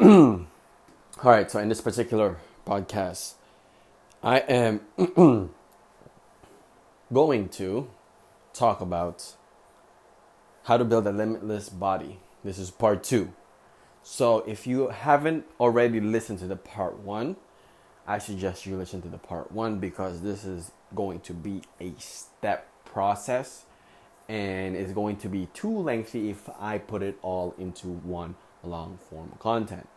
All right, so in this particular podcast, I am going to talk about how to build a limitless body. This is part two. So if you haven't already listened to the part one, I suggest you listen to the part one because this is going to be a step process and it's going to be too lengthy if I put it all into one long form content.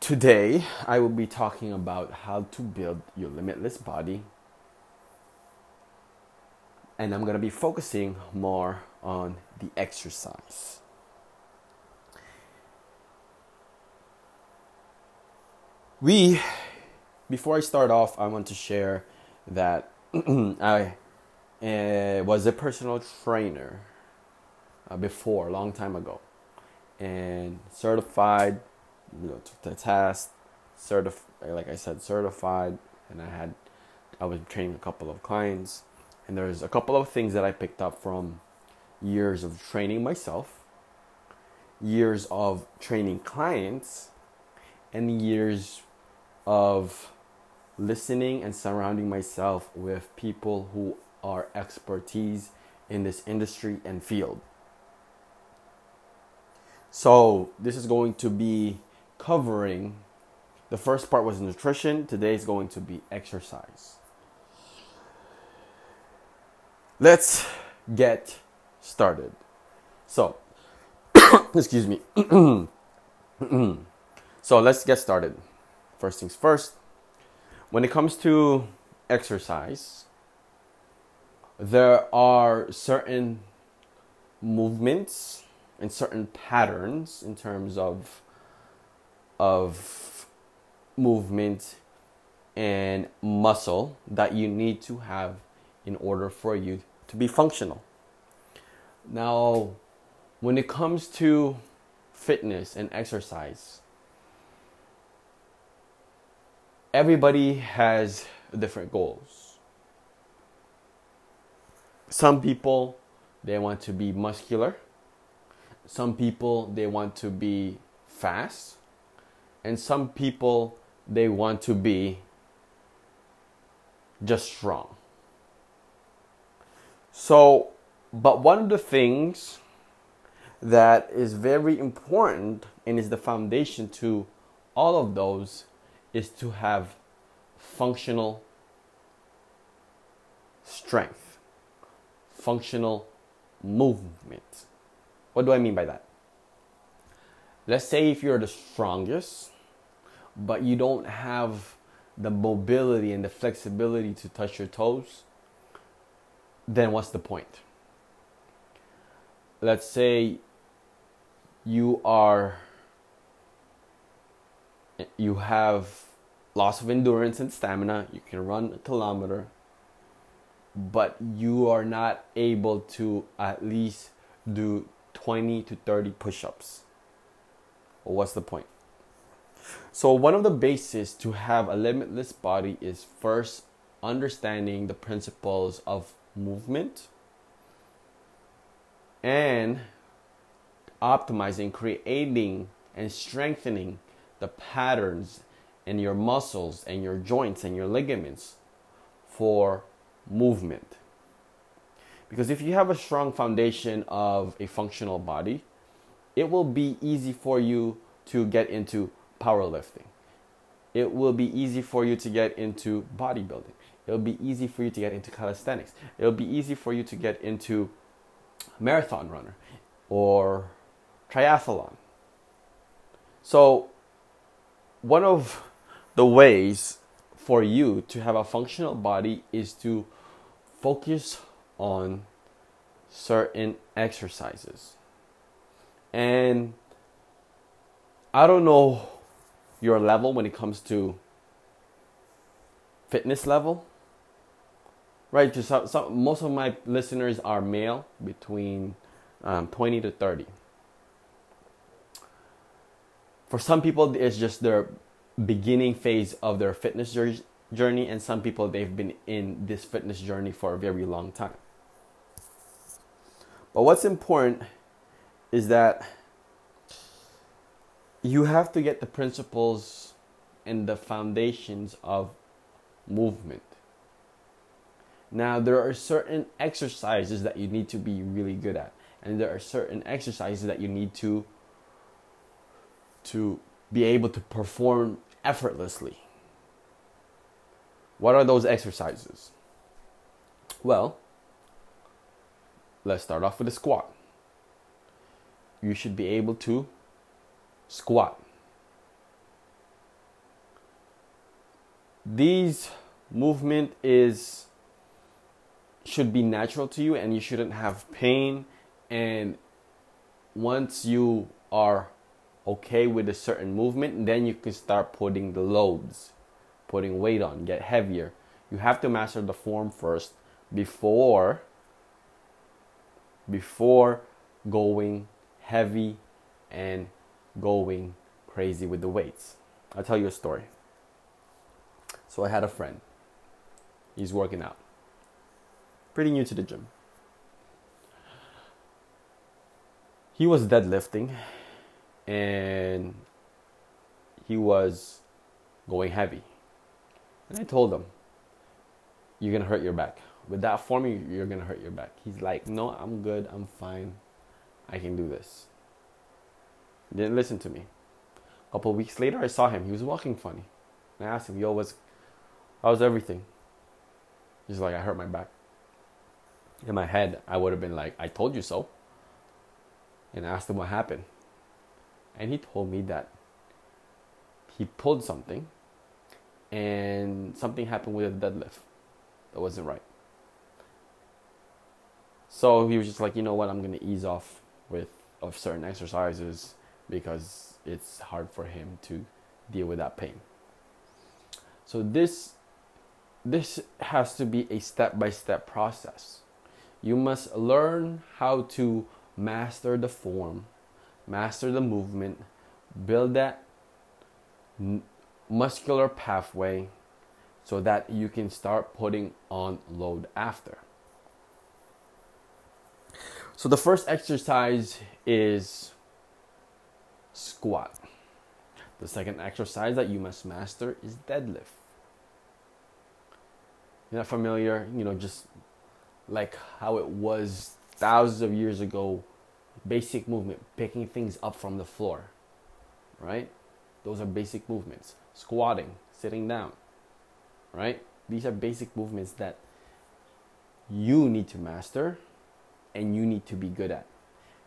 Today, I will be talking about how to build your limitless body. And I'm going to be focusing more on the exercise. We, before I start off, I want to share that I uh, was a personal trainer uh, before, a long time ago, and certified. You know, took the test, certif- like I said, certified, and I had, I was training a couple of clients, and there's a couple of things that I picked up from years of training myself, years of training clients, and years of listening and surrounding myself with people who are expertise in this industry and field. So, this is going to be covering the first part was nutrition, today is going to be exercise. Let's get started. So, excuse me. so, let's get started. First things first, when it comes to exercise, there are certain movements and certain patterns in terms of of movement and muscle that you need to have in order for you to be functional. Now, when it comes to fitness and exercise, everybody has different goals. Some people they want to be muscular some people they want to be fast and some people they want to be just strong. So but one of the things that is very important and is the foundation to all of those is to have functional strength functional movement what do I mean by that? Let's say if you're the strongest, but you don't have the mobility and the flexibility to touch your toes, then what's the point? Let's say you are you have loss of endurance and stamina, you can run a kilometer, but you are not able to at least do 20 to 30 push ups. Well, what's the point? So, one of the bases to have a limitless body is first understanding the principles of movement and optimizing, creating, and strengthening the patterns in your muscles and your joints and your ligaments for movement. Because if you have a strong foundation of a functional body, it will be easy for you to get into powerlifting. It will be easy for you to get into bodybuilding. It'll be easy for you to get into calisthenics. It'll be easy for you to get into marathon runner or triathlon. So, one of the ways for you to have a functional body is to focus on certain exercises. And I don't know your level when it comes to fitness level. Right, just some, some, most of my listeners are male between um, 20 to 30. For some people, it's just their beginning phase of their fitness journey, and some people they've been in this fitness journey for a very long time. But what's important is that you have to get the principles and the foundations of movement. Now, there are certain exercises that you need to be really good at, and there are certain exercises that you need to to be able to perform effortlessly. What are those exercises? Well, let's start off with a squat. You should be able to squat. These movement is should be natural to you and you shouldn't have pain and once you are okay with a certain movement then you can start putting the loads putting weight on get heavier you have to master the form first before before going heavy and going crazy with the weights. I'll tell you a story. So i had a friend. He's working out. Pretty new to the gym. He was deadlifting and he was going heavy. And I told him, You're gonna hurt your back. With that form, you're gonna hurt your back. He's like, No, I'm good, I'm fine, I can do this. He didn't listen to me. A couple weeks later, I saw him. He was walking funny. And I asked him, Yo, what's, how's everything? He's like, I hurt my back. In my head, I would have been like, I told you so. And I asked him what happened and he told me that he pulled something and something happened with a deadlift that wasn't right. So he was just like, you know what, I'm gonna ease off with of certain exercises because it's hard for him to deal with that pain. So this this has to be a step-by-step process. You must learn how to master the form master the movement, build that n- muscular pathway so that you can start putting on load after. So the first exercise is squat. The second exercise that you must master is deadlift. You're not familiar, you know, just like how it was thousands of years ago basic movement, picking things up from the floor, right? Those are basic movements. Squatting, sitting down, right? These are basic movements that you need to master and you need to be good at.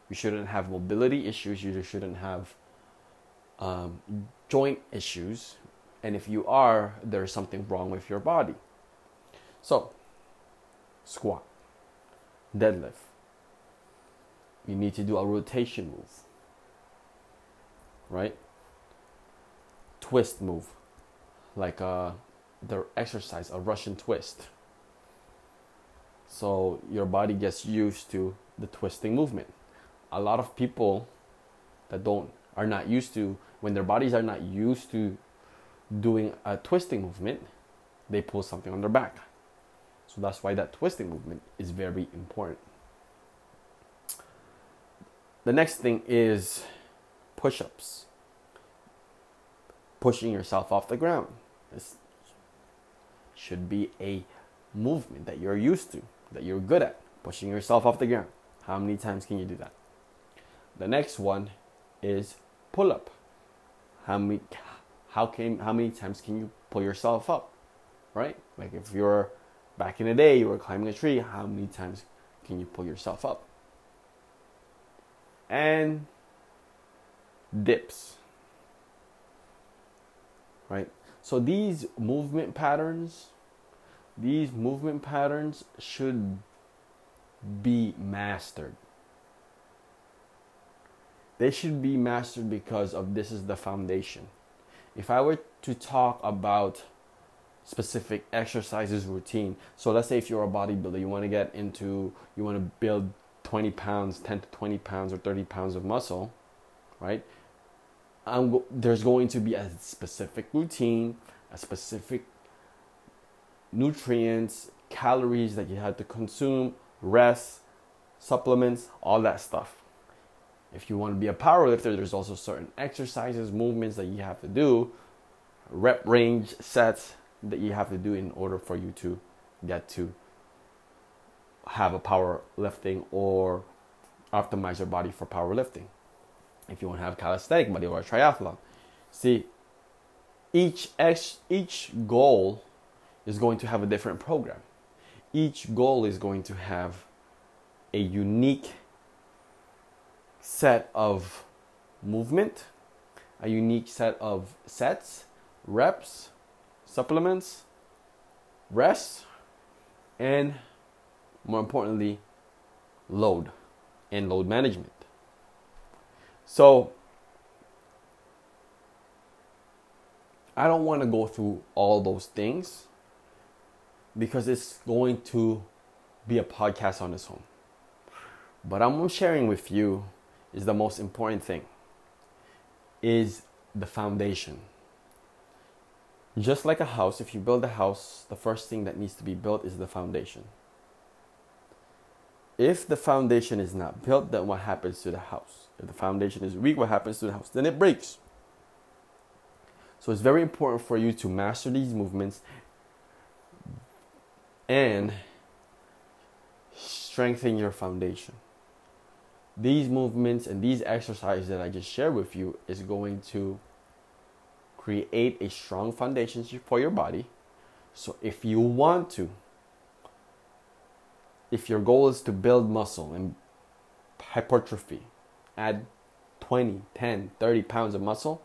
You shouldn't have mobility issues, you shouldn't have um, joint issues, and if you are, there's something wrong with your body. So, squat, deadlift, you need to do a rotation move, right? Twist move, like uh, the exercise, a Russian twist. So your body gets used to the twisting movement. A lot of people that don't are not used to when their bodies are not used to doing a twisting movement, they pull something on their back. So that's why that twisting movement is very important. The next thing is push ups. Pushing yourself off the ground. This should be a movement that you're used to, that you're good at. Pushing yourself off the ground. How many times can you do that? The next one is pull up. How many how can how many times can you pull yourself up? Right? Like if you're back in the day you were climbing a tree, how many times can you pull yourself up? and dips. Right? So these movement patterns, these movement patterns should be mastered. They should be mastered because of this is the foundation. If I were to talk about specific exercises routine, so let's say if you're a bodybuilder, you want to get into, you want to build 20 pounds, 10 to 20 pounds, or 30 pounds of muscle, right? I'm, there's going to be a specific routine, a specific nutrients, calories that you have to consume, rest, supplements, all that stuff. If you want to be a power lifter, there's also certain exercises, movements that you have to do, rep range sets that you have to do in order for you to get to have a power lifting or optimize your body for powerlifting. If you want to have calisthenic body or a triathlon, see each each goal is going to have a different program. Each goal is going to have a unique set of movement, a unique set of sets, reps, supplements, rest, and more importantly, load and load management. So, I don't want to go through all those things because it's going to be a podcast on its own. But I'm sharing with you is the most important thing is the foundation. Just like a house, if you build a house, the first thing that needs to be built is the foundation. If the foundation is not built, then what happens to the house? If the foundation is weak, what happens to the house? Then it breaks. So it's very important for you to master these movements and strengthen your foundation. These movements and these exercises that I just shared with you is going to create a strong foundation for your body. So if you want to, if your goal is to build muscle and hypertrophy, add 20, 10, 30 pounds of muscle,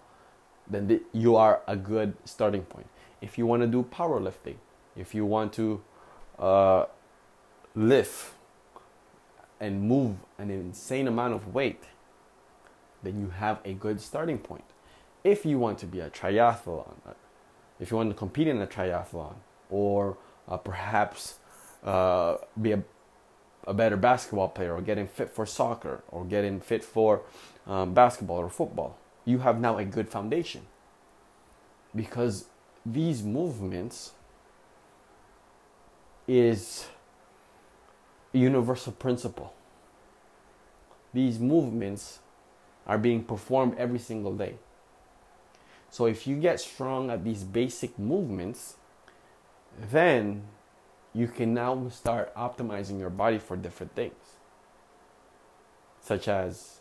then you are a good starting point. If you want to do powerlifting, if you want to uh, lift and move an insane amount of weight, then you have a good starting point. If you want to be a triathlon, if you want to compete in a triathlon, or uh, perhaps uh, be a, a better basketball player, or getting fit for soccer, or getting fit for um, basketball or football, you have now a good foundation. Because these movements is a universal principle. These movements are being performed every single day. So if you get strong at these basic movements, then you can now start optimizing your body for different things, such as,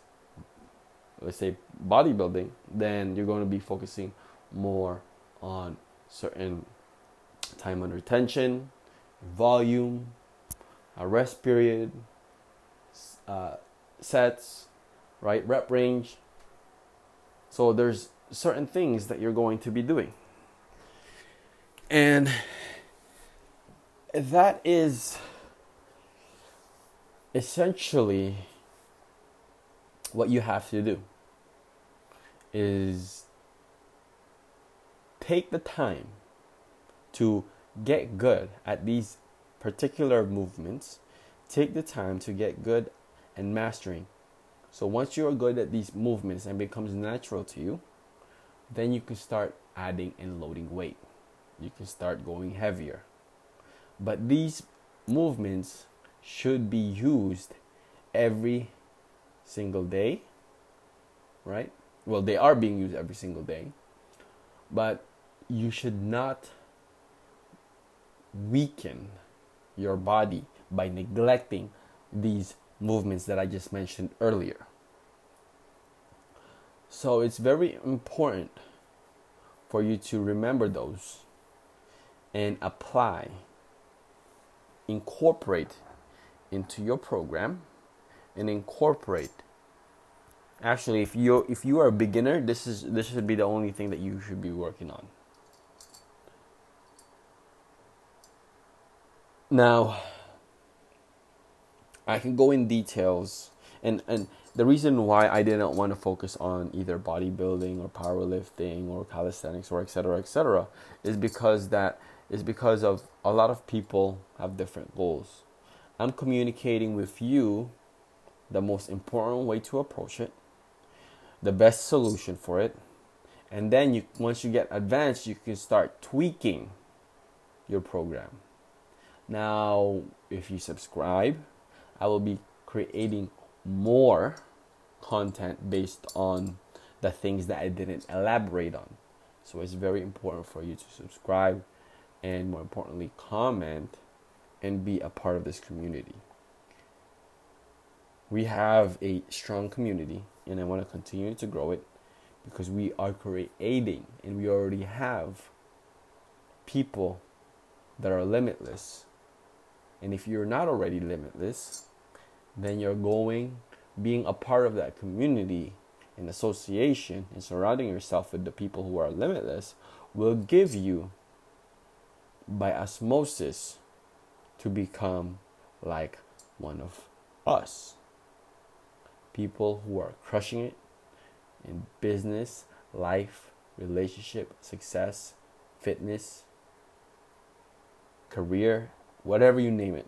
let's say, bodybuilding. Then you're going to be focusing more on certain time under tension, volume, a rest period, uh, sets, right? Rep range. So there's certain things that you're going to be doing. And that is essentially what you have to do is take the time to get good at these particular movements, take the time to get good and mastering. So once you are good at these movements and becomes natural to you, then you can start adding and loading weight. You can start going heavier. But these movements should be used every single day, right? Well, they are being used every single day, but you should not weaken your body by neglecting these movements that I just mentioned earlier. So it's very important for you to remember those and apply, incorporate into your program and incorporate actually if you if you are a beginner this is this should be the only thing that you should be working on Now, I can go in details, and and the reason why I didn't want to focus on either bodybuilding or powerlifting or calisthenics or etc. etc. is because that is because of a lot of people have different goals. I'm communicating with you the most important way to approach it, the best solution for it, and then you once you get advanced, you can start tweaking your program. Now, if you subscribe, I will be creating more content based on the things that I didn't elaborate on. So it's very important for you to subscribe and more importantly comment and be a part of this community. We have a strong community and I want to continue to grow it because we are creating and we already have people that are limitless. And if you're not already limitless, then you're going being a part of that community and association and surrounding yourself with the people who are limitless will give you by osmosis to become like one of us. People who are crushing it in business, life, relationship, success, fitness, career, whatever you name it.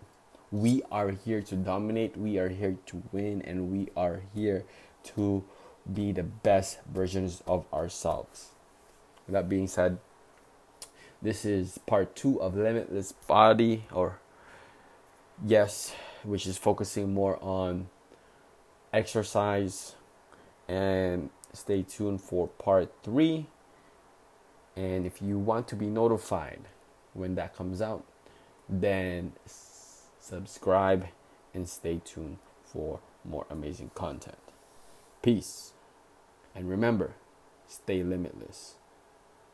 We are here to dominate, we are here to win, and we are here to be the best versions of ourselves. With that being said, this is part two of Limitless Body, or yes, which is focusing more on exercise. And stay tuned for part three. And if you want to be notified when that comes out, then subscribe and stay tuned for more amazing content. Peace. And remember, stay limitless.